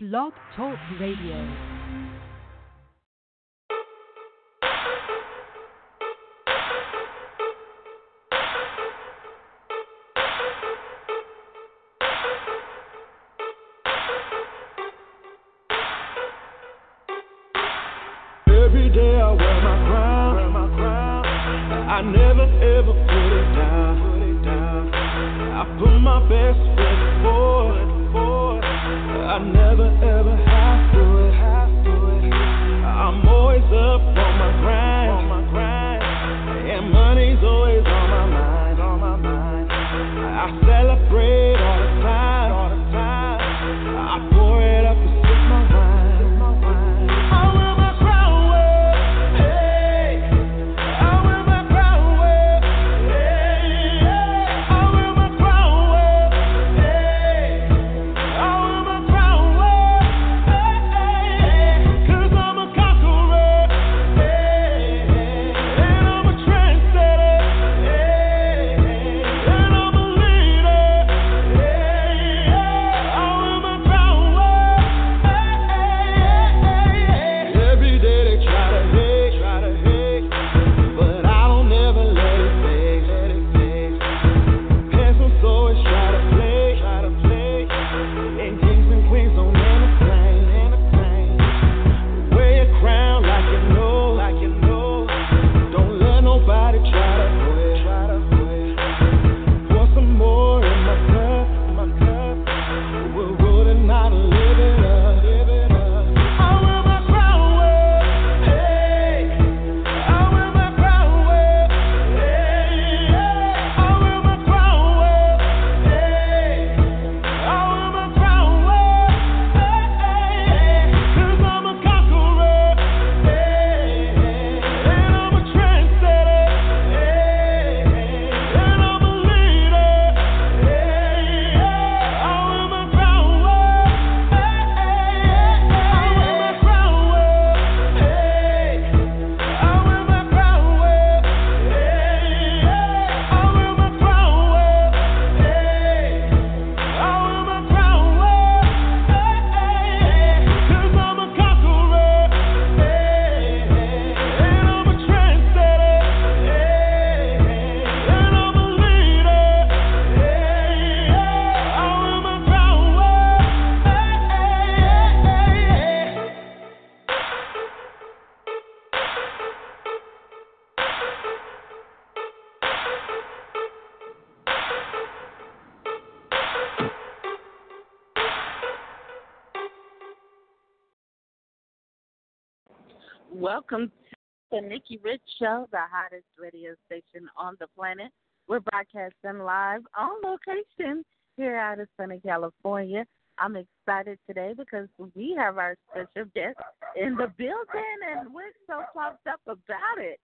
Blog Talk Radio. Welcome to the Nikki Rich Show, the hottest radio station on the planet. We're broadcasting live on location here out of sunny California. I'm excited today because we have our special guest in the building and we're so pumped up about it.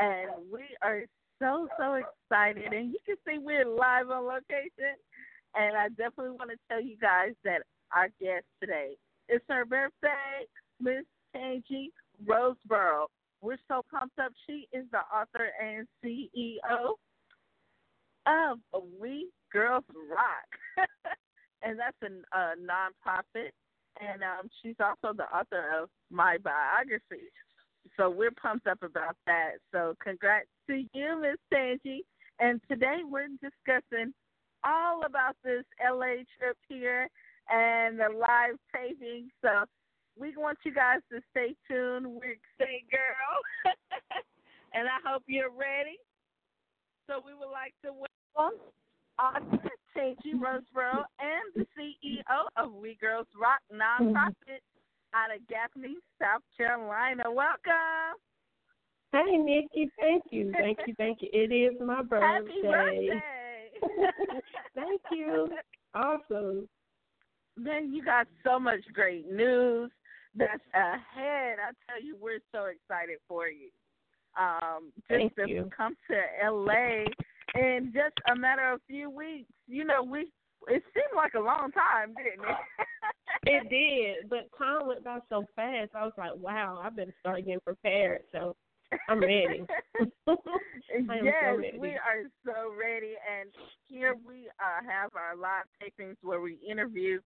And we are so, so excited. And you can see we're live on location. And I definitely want to tell you guys that our guest today is her birthday, Miss Tangie Roseboro. We're so pumped up. She is the author and CEO of We GIRLZ Rock, and that's a, a nonprofit. And um, she's also the author of my biography. So we're pumped up about that. So congrats to you, Miss Tangie. And today we're discussing all about this LA trip here and the live taping. So we want you guys to stay tuned. We're excited, girl. and I hope you're ready. So we would like to welcome author Tangie Roseboro and the CEO of We GIRLZ Rock nonprofit out of Gaffney, South Carolina. Welcome. Hey, Nikki. Thank you. Thank you. Thank you. It is my birthday. Happy birthday. Thank you. Awesome. Man, you got so much great news that's ahead. I tell you, we're so excited for you. Um, just Thank to you. come to LA in just a matter of a few weeks. You know, we it seemed like a long time, didn't it? It did, but time went by so fast. I was like, wow, I better start getting prepared. So I'm ready. Am so yes, ready. we are so ready. And here we uh, have our live tapings where we interview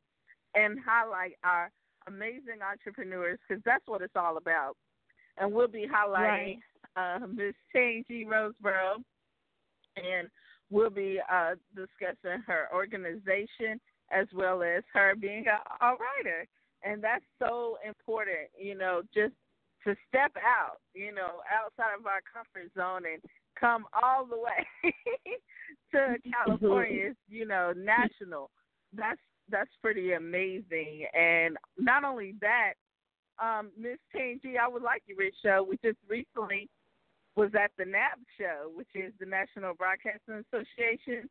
and highlight our amazing entrepreneurs because that's what it's all about. And we'll be highlighting uh, Miss Tangie Roseboro, and we'll be uh, discussing her organization as well as her being a, a writer. And that's so important, you know, just to step out, you know, outside of our comfort zone and come all the way to California's, you know, national. That's that's pretty amazing. And not only that, um, Miss Tangie, I would like you, Rich Show. We just recently was at the NAB show, which is the National Broadcasting Association,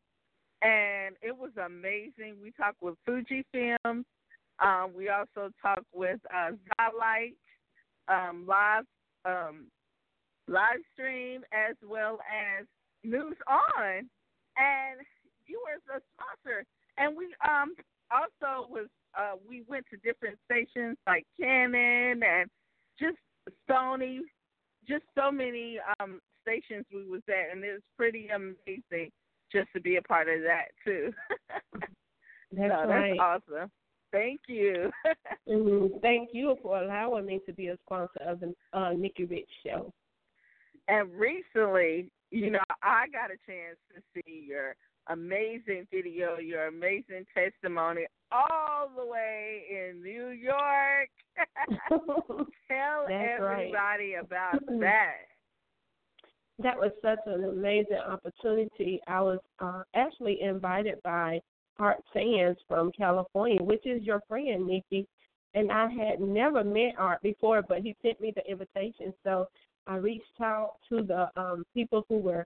and it was amazing. We talked with Fujifilm. Um, we also talked with uh, um, live um, live stream as well as News On, and you were a sponsor. And we um also was uh, we went to different stations like Canon and just Sony, just so many um stations we was at, and it was pretty amazing just to be a part of that too. That's so right. That's awesome. Thank you. mm-hmm. Thank you for allowing me to be a sponsor of the uh, Nikki Rich Show. And recently, you know, I got a chance to see your amazing video, your amazing testimony all the way in New York. Tell everybody right. about that. That was such an amazing opportunity. I was uh, actually invited by Art Sands from California, which is your friend, Nikki. And I had never met Art before, but he sent me the invitation. So I reached out to the um, people who were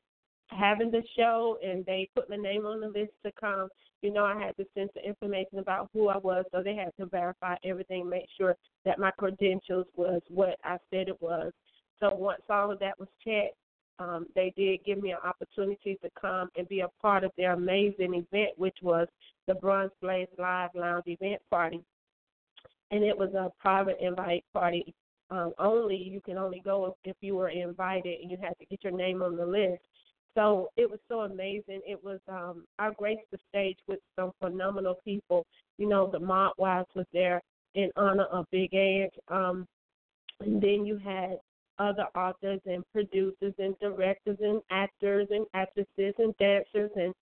having the show and they put my name on the list to come. You know, I had to send the information about who I was, so they had to verify everything, make sure that my credentials was what I said it was. So once all of that was checked, um, they did give me an opportunity to come and be a part of their amazing event, which was the Bronze Blaze Live Lounge event party. And it was a private invite party um, only. You can only go if you were invited, and you had to get your name on the list. So it was so amazing. It was um I graced the stage with some phenomenal people. You know, the Mob Wives was there in honor of Big Ang. Um and then you had other authors and producers and directors and actors and actresses and dancers and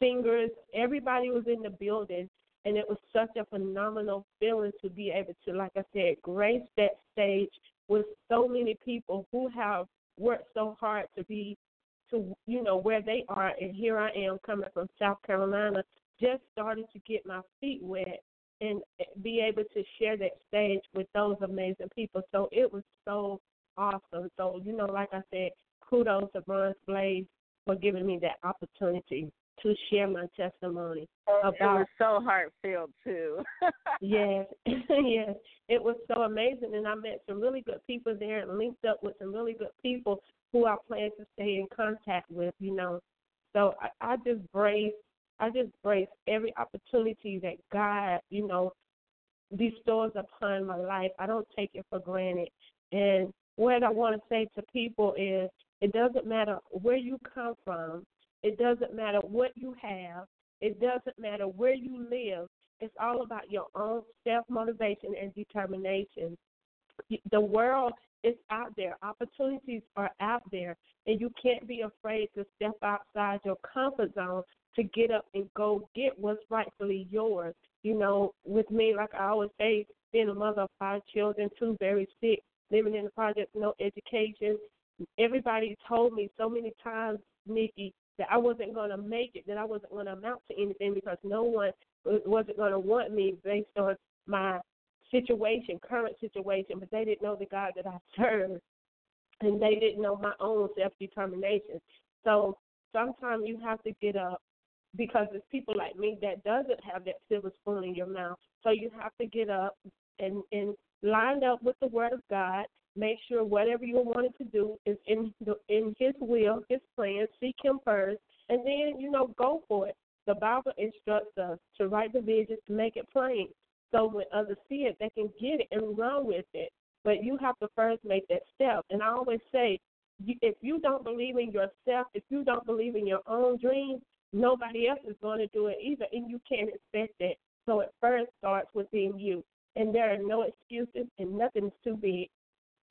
singers. Everybody was in the building and it was such a phenomenal feeling to be able to, like I said, grace that stage with so many people who have worked so hard to be to you know where they are and here I am coming from South Carolina just starting to get my feet wet and eh, be able to share that stage with those amazing people. So it was so awesome. So you know like I said kudos to Bronze Blaze for giving me that opportunity to share my testimony oh, about it was so heartfelt too. yes, yes, it was so amazing, and I met some really good people there, and linked up with some really good people who I plan to stay in contact with. You know, so I, I just brace, I just brace every opportunity that God, you know, bestows upon my life. I don't take it for granted, and what I want to say to people is, it doesn't matter where you come from it doesn't matter what you have. It doesn't matter where you live. It's all about your own self motivation and determination. The world is out there. Opportunities are out there, and you can't be afraid to step outside your comfort zone to get up and go get what's rightfully yours. You know, with me, like I always say, being a mother of five children, two very sick, living in the project, no education. Everybody told me so many times, Nikki, that I wasn't going to make it, that I wasn't going to amount to anything because no one wasn't going to want me based on my situation, current situation, but they didn't know the God that I serve, and they didn't know my own self determination. So sometimes you have to get up because it's people like me that doesn't have that silver spoon in your mouth. So you have to get up and and line up with the Word of God Make sure whatever you're wanting to do is in the, in His will, His plan. Seek Him first, and then you know go for it. The Bible instructs us to write the vision, to make it plain, so when others see it, they can get it and run with it. But you have to first make that step. And I always say, if you don't believe in yourself, if you don't believe in your own dreams, nobody else is going to do it either, and you can't expect that So it first starts within you. And there are no excuses and nothing is too big.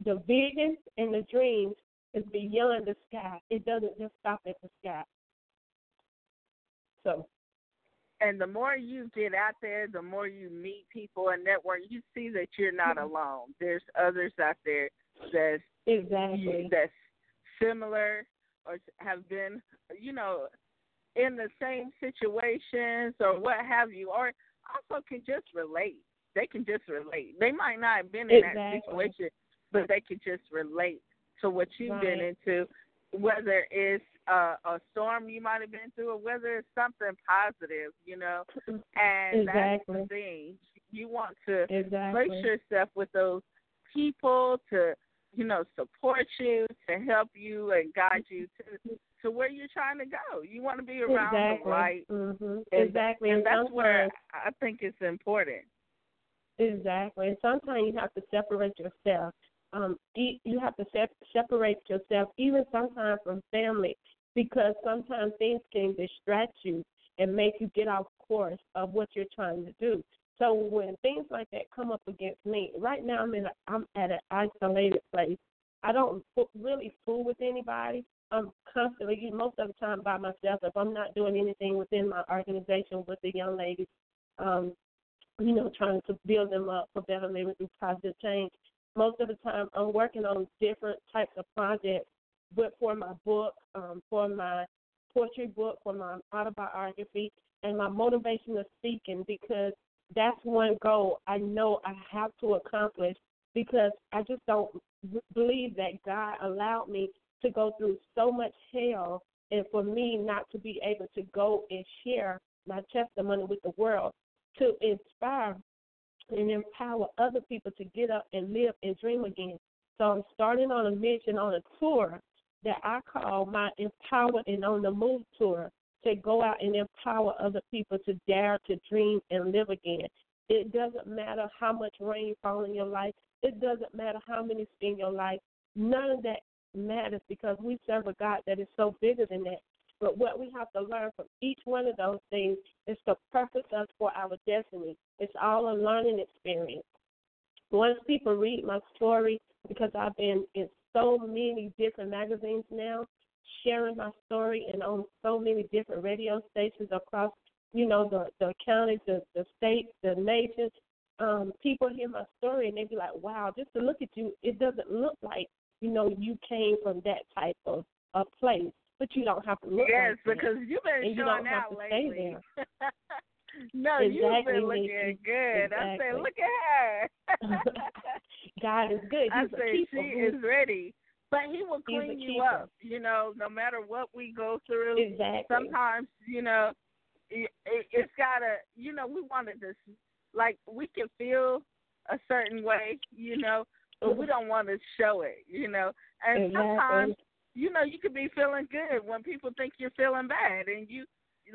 The vision and the dreams is beyond the sky. It doesn't just stop at the sky. So and the more you get out there, the more you meet people and network, you see that you're not Mhm. alone. There's others out there that's exactly. that's similar or have been, you know, in the same situations or what have you, or also can just relate. They can just relate. They might not have been in that situation, but they can just relate to what you've been into, whether it's uh, a storm you might have been through or whether it's something positive, you know. And that's Exactly. the thing. You want to Exactly. place yourself with those people to you know support you to help you and guide you to to where you're trying to go you want to be around exactly. the right hmm and, Exactly. and that's where i think it's important Exactly. And sometimes you have to separate yourself. Um, you have to sep- separate yourself, even sometimes from family, because sometimes things can distract you and make you get off course of what you're trying to do. So when things like that come up against me, right now I'm in a, I'm at an isolated place. I don't really fool with anybody. I'm constantly, most of the time, by myself. If I'm not doing anything within my organization with the young ladies, um, you know, trying to build them up for better living through positive change. Most of the time, I'm working on different types of projects, but for my book, um, for my poetry book, for my autobiography, and my motivation of speaking, because that's one goal I know I have to accomplish because I just don't believe that God allowed me to go through so much hell and for me not to be able to go and share my testimony with the world to inspire and empower other people to get up and live and dream again. So I'm starting on a mission on a tour that I call my Empower and on the Move tour to go out and empower other people to dare to dream and live again. It doesn't matter how much rain falls in your life. It doesn't matter how many in your life. None of that matters because we serve a God that is so bigger than that. But what we have to learn from each one of those things is to purpose us for our destiny. It's all a learning experience. Once people read my story, because I've been in so many different magazines now, sharing my story and on so many different radio stations across, you know, the the counties, the the states, the nations. Um, people hear my story and they be like, "Wow, just to look at you, it doesn't look like you know you came from that type of a place." But you don't have to look. yes like that. because you've been And you showing don't have out to stay lately there. no you've been looking good i said Exactly. look at her God is good. I He's a say she is ready. But he will clean you up, you know, no matter what we go through. Exactly. Sometimes, you know, it, it, it's got to, you know, we wanted to, like, we can feel a certain way, you know, but we mm-hmm. don't want to show it, you know. And Exactly. sometimes, you know, you could be feeling good when people think you're feeling bad, and you,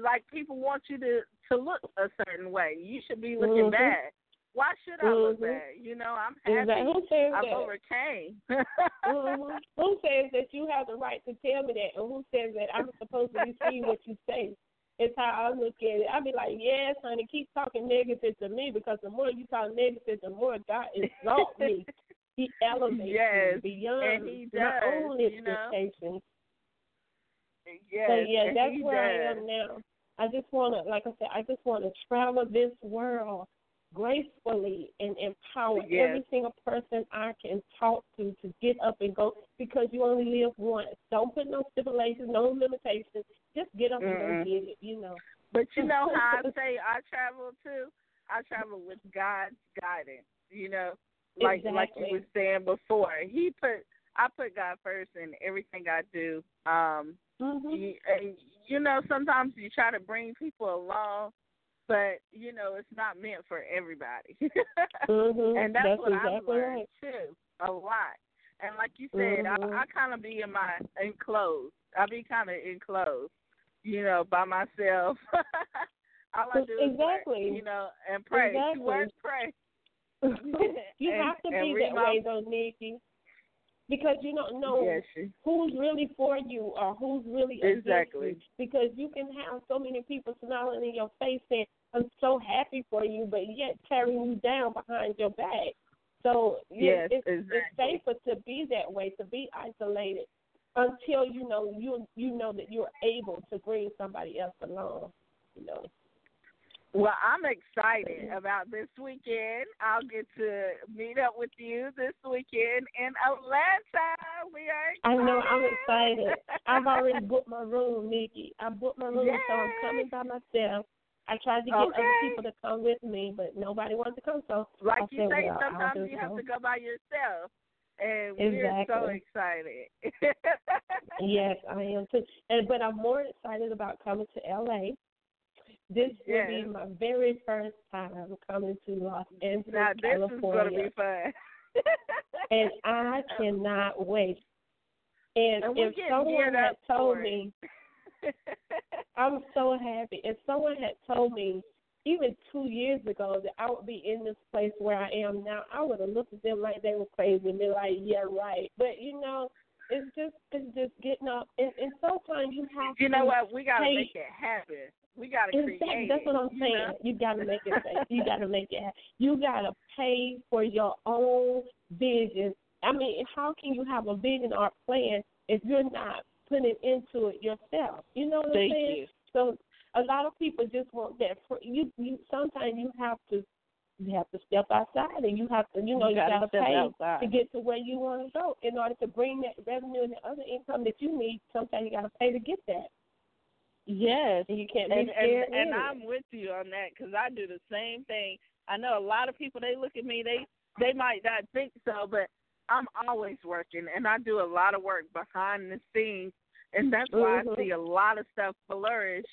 like, people want you to to look a certain way. You should be looking Mhm. bad. Why should I look Mhm. bad? You know, I'm happy. Who says I've that? overcame. hmm Who says that you have the right to tell me that, and who says that I'm supposed to be seeing what you say? It's how I look at it. I be like, yes, honey, keep talking negative to me because the more you talk negative, the more God exalts me. He elevates Yes, me beyond he my does, own you know. expectations. yes, so yeah, that's he where I am now. I just want to, like I said, I just want to travel this world gracefully and empower Yes. every single person I can talk to to get up and go because you only live once. Don't put no stipulations, no limitations. Just get up and Mm-mm. go get it. You know. But you know how I say I travel too? I travel with God's guidance, you know. Like like you were saying before. He put I put God first in everything I do. Um Mhm. you, and you know, sometimes you try to bring people along but you know, it's not meant for everybody. Mhm. and that's, what I've learned right. too, a lot. And like you said, Mhm. I, I kind of be in my enclosed. I be kind of enclosed, you know, by myself. All I do Exactly. you know, and pray. Exactly. Work, pray. you And- have to be that my- way, though, Nikki, because you don't know Yes, who's really for you or who's really against you. Because you can have so many people smiling in your face saying, I'm so happy for you, but yet tearing you down behind your back. So Yes, it's, exactly. it's safer to be that way, to be isolated until you know you you know that you're able to bring somebody else along. You know. Well, I'm excited about this weekend. I'll get to meet up with you this weekend in Atlanta. We are excited. I know I'm excited. I've already booked my room, Nikki. I booked my room, so I'm coming by myself. I tried to get Okay. other people to come with me, but nobody wanted to come. So like I you said, say, well, sometimes you have to go by yourself. And we're so excited. Yes, I am too. And but I'm more excited about coming to LA. This will be my very first time coming to Los Angeles, now this is going to California, be fun. and I cannot wait. And, And if someone had told it. me, I'm so happy. If someone had told me even two years ago that I would be in this place where I am now, I would have looked at them like they were crazy and be like, "Yeah, right." But you know, it's just it's just getting up, and, and sometimes you have to you know what? We got to Hey. make it happen. We got to create Exactly. That's what I'm it, you saying. know? You got to make it. You got to make it. You got to pay for your own vision. I mean, how can you have a vision or a plan if you're not putting into it yourself? You know what Thank I'm saying? you. So a lot of people just want that. For, you, you sometimes you have to. You have to step outside, and you have to, you know, you, gotta got to pay outside. to get to where you want to go. In order to bring that revenue and the other income that you need, sometimes you got to pay to get that. Yes. And you can't be and scared. and, and. I'm with you on that because I do the same thing. I know a lot of people they look at me they they might not think so, but I'm always working and I do a lot of work behind the scenes, and that's why Mhm. I see a lot of stuff flourish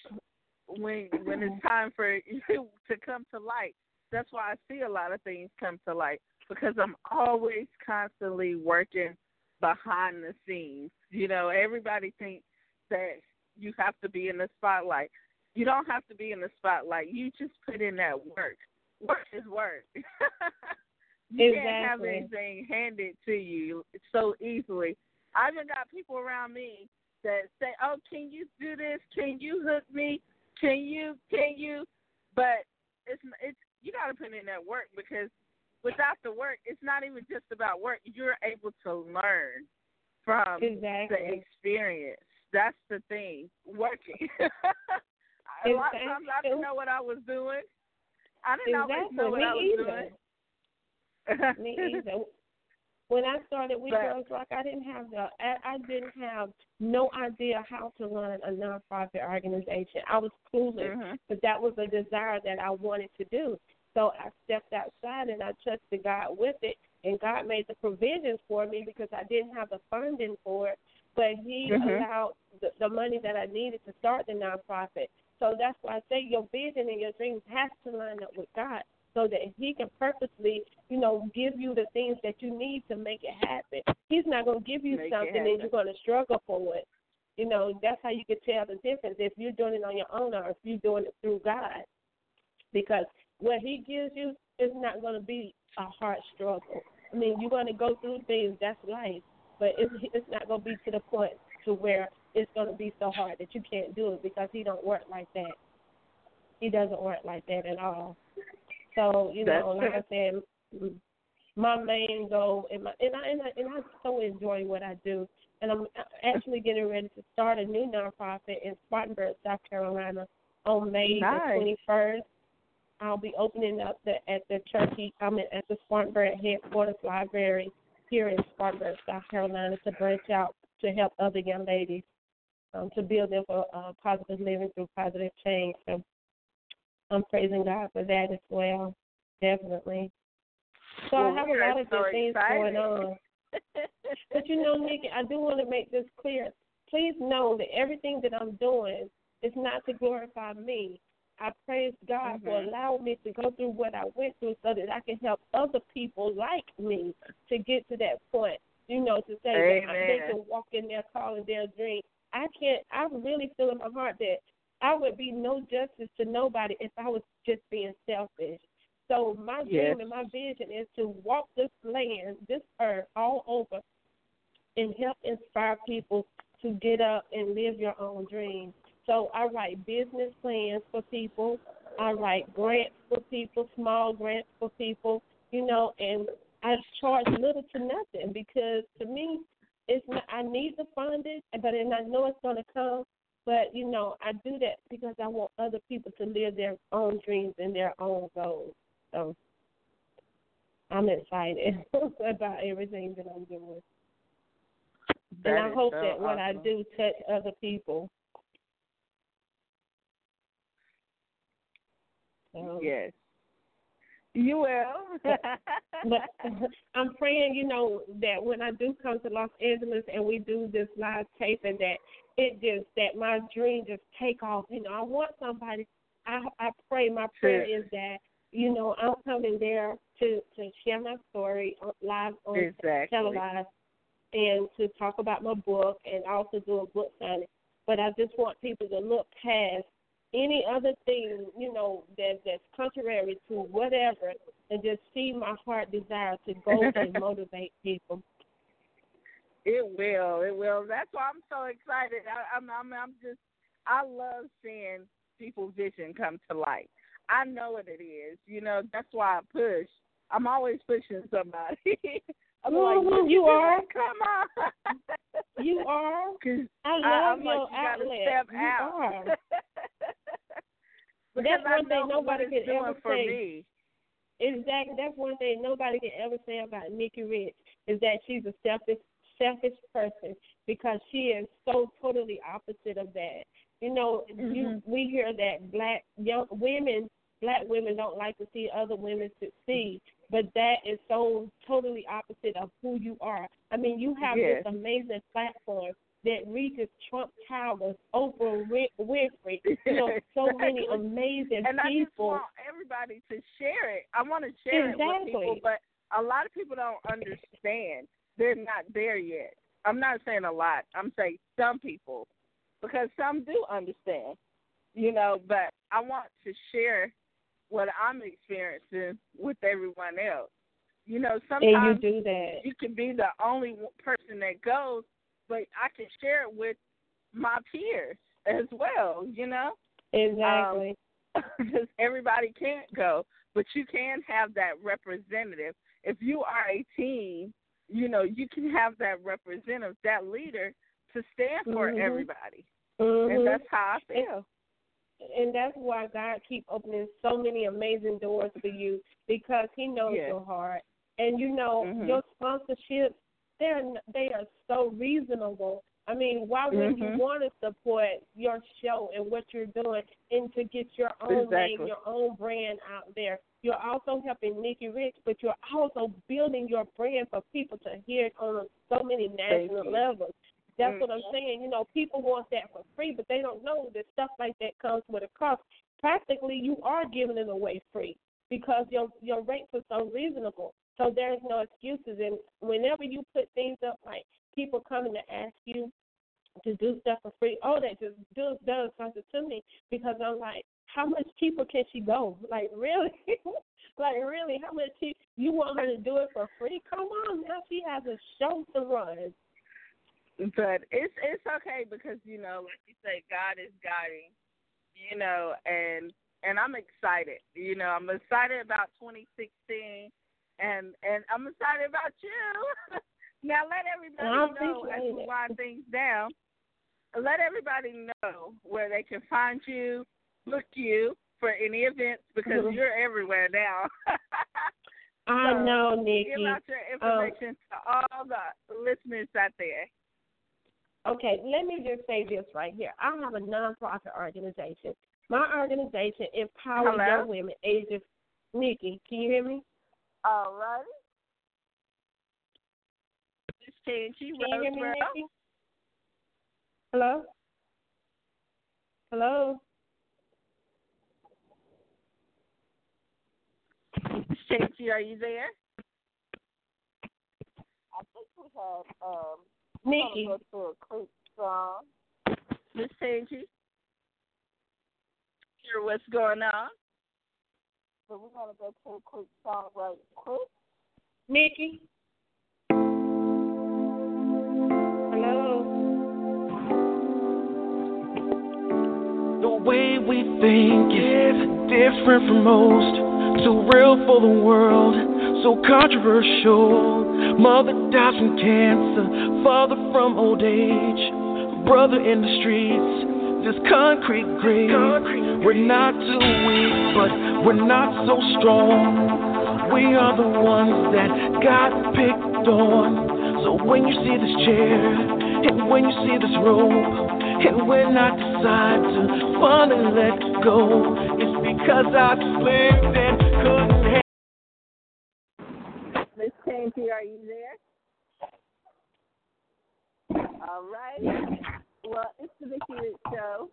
when when it's time for it to come to light. That's why I see a lot of things come to light because I'm always constantly working behind the scenes. You know, everybody thinks that you have to be in the spotlight. You don't have to be in the spotlight. You just put in that work. Work is work. you can't have anything handed to you so easily. I even got people around me that say, "Oh, can you do this? Can you hook me? Can you? Can you?" But it's it's you got to put in that work because without the work, it's not even just about work. You're able to learn from the experience. That's the thing. Working. a lot of times I didn't know what I was doing. I didn't always know what Me I was either. doing. Me either. When I started with GIRLZ Rock, I didn't have the I, I didn't have no idea how to run a nonprofit organization. I was clueless, Mhm. but that was a desire that I wanted to do. So I stepped outside and I trusted God with it, and God made the provisions for me because I didn't have the funding for it, but He Mhm. allowed the, the money that I needed to start the nonprofit. So that's why I say your vision and your dreams has to line up with God so that he can purposely, you know, give you the things that you need to make it happen. He's not going to give you Make something and you're going to struggle for it. You know, that's how you can tell the difference if you're doing it on your own or if you're doing it through God. Because what he gives you is not going to be a hard struggle. I mean, you're going to go through things, that's life, but it's, it's not going to be to the point to where it's going to be so hard that you can't do it because he don't work like that. He doesn't work like that at all. So you That's know, like true. I said, my main goal and my and I and I, and I so enjoy what I do. And I'm actually getting ready to start a new nonprofit in Spartanburg, South Carolina, on May Nice. the twenty first. I'll be opening up the at the church. I'm at the Spartanburg Headquarters Library here in Spartanburg, South Carolina, to branch out to help other young ladies um, to build them for uh, positive living through positive change. So I'm praising God for that as well, definitely. So Well, I have a lot of so good things excited. going on. But you know, Nikki, I do want to make this clear. Please know that everything that I'm doing is not to glorify me. I praise God for Mhm. allowing me to go through what I went through so that I can help other people like me to get to that point. You know, to say that they can walk in their call and their dream. I can't. I really feel in my heart that I would be no justice to nobody if I was just being selfish. So my Yes. dream and my vision is to walk this land, this earth, all over, and help inspire people to get up and live your own dreams. So I write business plans for people. I write grants for people, small grants for people, you know, and I charge little to nothing because to me, it's not, I need the funding, but and I know it's going to come. But you know, I do that because I want other people to live their own dreams and their own goals. So I'm excited about everything that I'm doing. That and I hope so that what I do touch other people. So, Yes. You will. but I'm praying, you know, that when I do come to Los Angeles and we do this live taping, that it just that my dream just take off. You know, I want somebody. I I pray. My prayer is that you know I'm coming there to to share my story on, live on exactly. televised and to talk about my book and also do a book signing. But I just want people to look past any other thing, you know, that that's contrary to whatever and just see my heart desire to go and motivate people. It will. It will. That's why I'm so excited. I, I'm, I'm. I'm just. I love seeing people's vision come to light. I know what it is. You know. That's why I push. I'm always pushing somebody. I'm like, mm-hmm. you are. Come on. You are. I I, love I'm your like, you gotta outlet. step you out. That's one thing nobody what it's could doing ever say. Exactly. That's one thing nobody can ever say about Nikki Rich is that she's a selfish selfish person because she is so totally opposite of that. You know, you Mhm. we hear that black young women black women don't like to see other women succeed. But that is so totally opposite of who you are. I mean, you have Yes. this amazing platform that reaches Trump Towers, Oprah Win- Winfrey, you know, so many Exactly. amazing and I just want everybody to share it. I want to share it with people, but a lot of people don't understand. They're not there yet. I'm not saying a lot. I'm saying some people, because some do understand, you know. But I want to share what I'm experiencing with everyone else. You know, And sometimes you do that. you can be the only person that goes, but I can share it with my peers as well. You know Exactly. because everybody can't go, but you can have that representative. If you are a team, you know you can have that representative, that leader, to stand for Mhm. everybody, Mhm. and that's how I feel. and that's why God keep opening so many amazing doors for you because He knows Yes. your heart, and you know Mhm. your sponsorships. They're they are so reasonable. I mean, why would you Mhm. want to support your show and what you're doing, and to get your own name, your own brand out there? You're also helping Nikki Rich, but you're also building your brand for people to hear it on so many national levels. That's what I'm saying. You know, people want that for free, but they don't know that stuff like that comes with a cost. Practically, you are giving it away free because your your rates are so reasonable. So there's no excuses. And whenever you put things up like people coming to ask you to do stuff for free, oh, that just does does something to me because I'm like, how much cheaper can she go? Like really, like really, how much? You want her to do it for free? Come on, now she has a show to run. But it's it's okay because you know, like you say, God is guiding, you know, and and I'm excited. You know, I'm excited about 2016, and and I'm excited about you. now let everybody I know as we wind things down. Let everybody know where they can find you, book you for any events because Mhm. you're everywhere now. I So, know, Give Nikki. out your information to all the listeners out there. Okay, let me just say this right here. I have a nonprofit organization. My organization empowers young women ages. Nikki, can you hear me? All righty. Miss Tangie Can you hear me, Roseboro. Nikki? Hello? Hello? Tangie, are you there? I think we have um Nikki, go to a quick song. Miss Tangie. Hear what's going on. So we're gonna go to a quick song right quick. Nikki? Hello? The way we think is different from most, too real for the world, so controversial. Mother dies from cancer, father from old age, brother in the streets. This concrete grave. We're not too weak, but we're not so strong. We are the ones that got picked on. So when you see this chair, and when you see this robe, and when I decide to finally let go, it's because I slipped and couldn't help. Miss Tangie, are you there? All right. Well, it's the Nikki Rich Show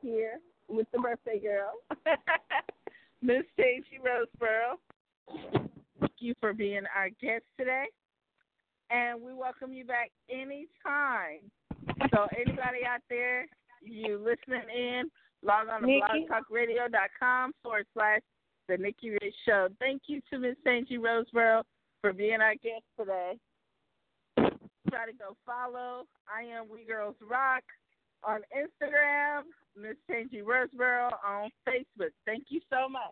here with the birthday girl. Miss Stacey Roseboro. Thank you for being our guest today. And we welcome you back anytime. So anybody out there, you listening in, log on to blogtalkradio.com forward slash the Nikki Rich Show. Thank you to Miss Stacey Roseboro for being our guest today. To go follow I am We GIRLZ Rock on Instagram, Miss Tangie Roseboro on Facebook. Thank you so much.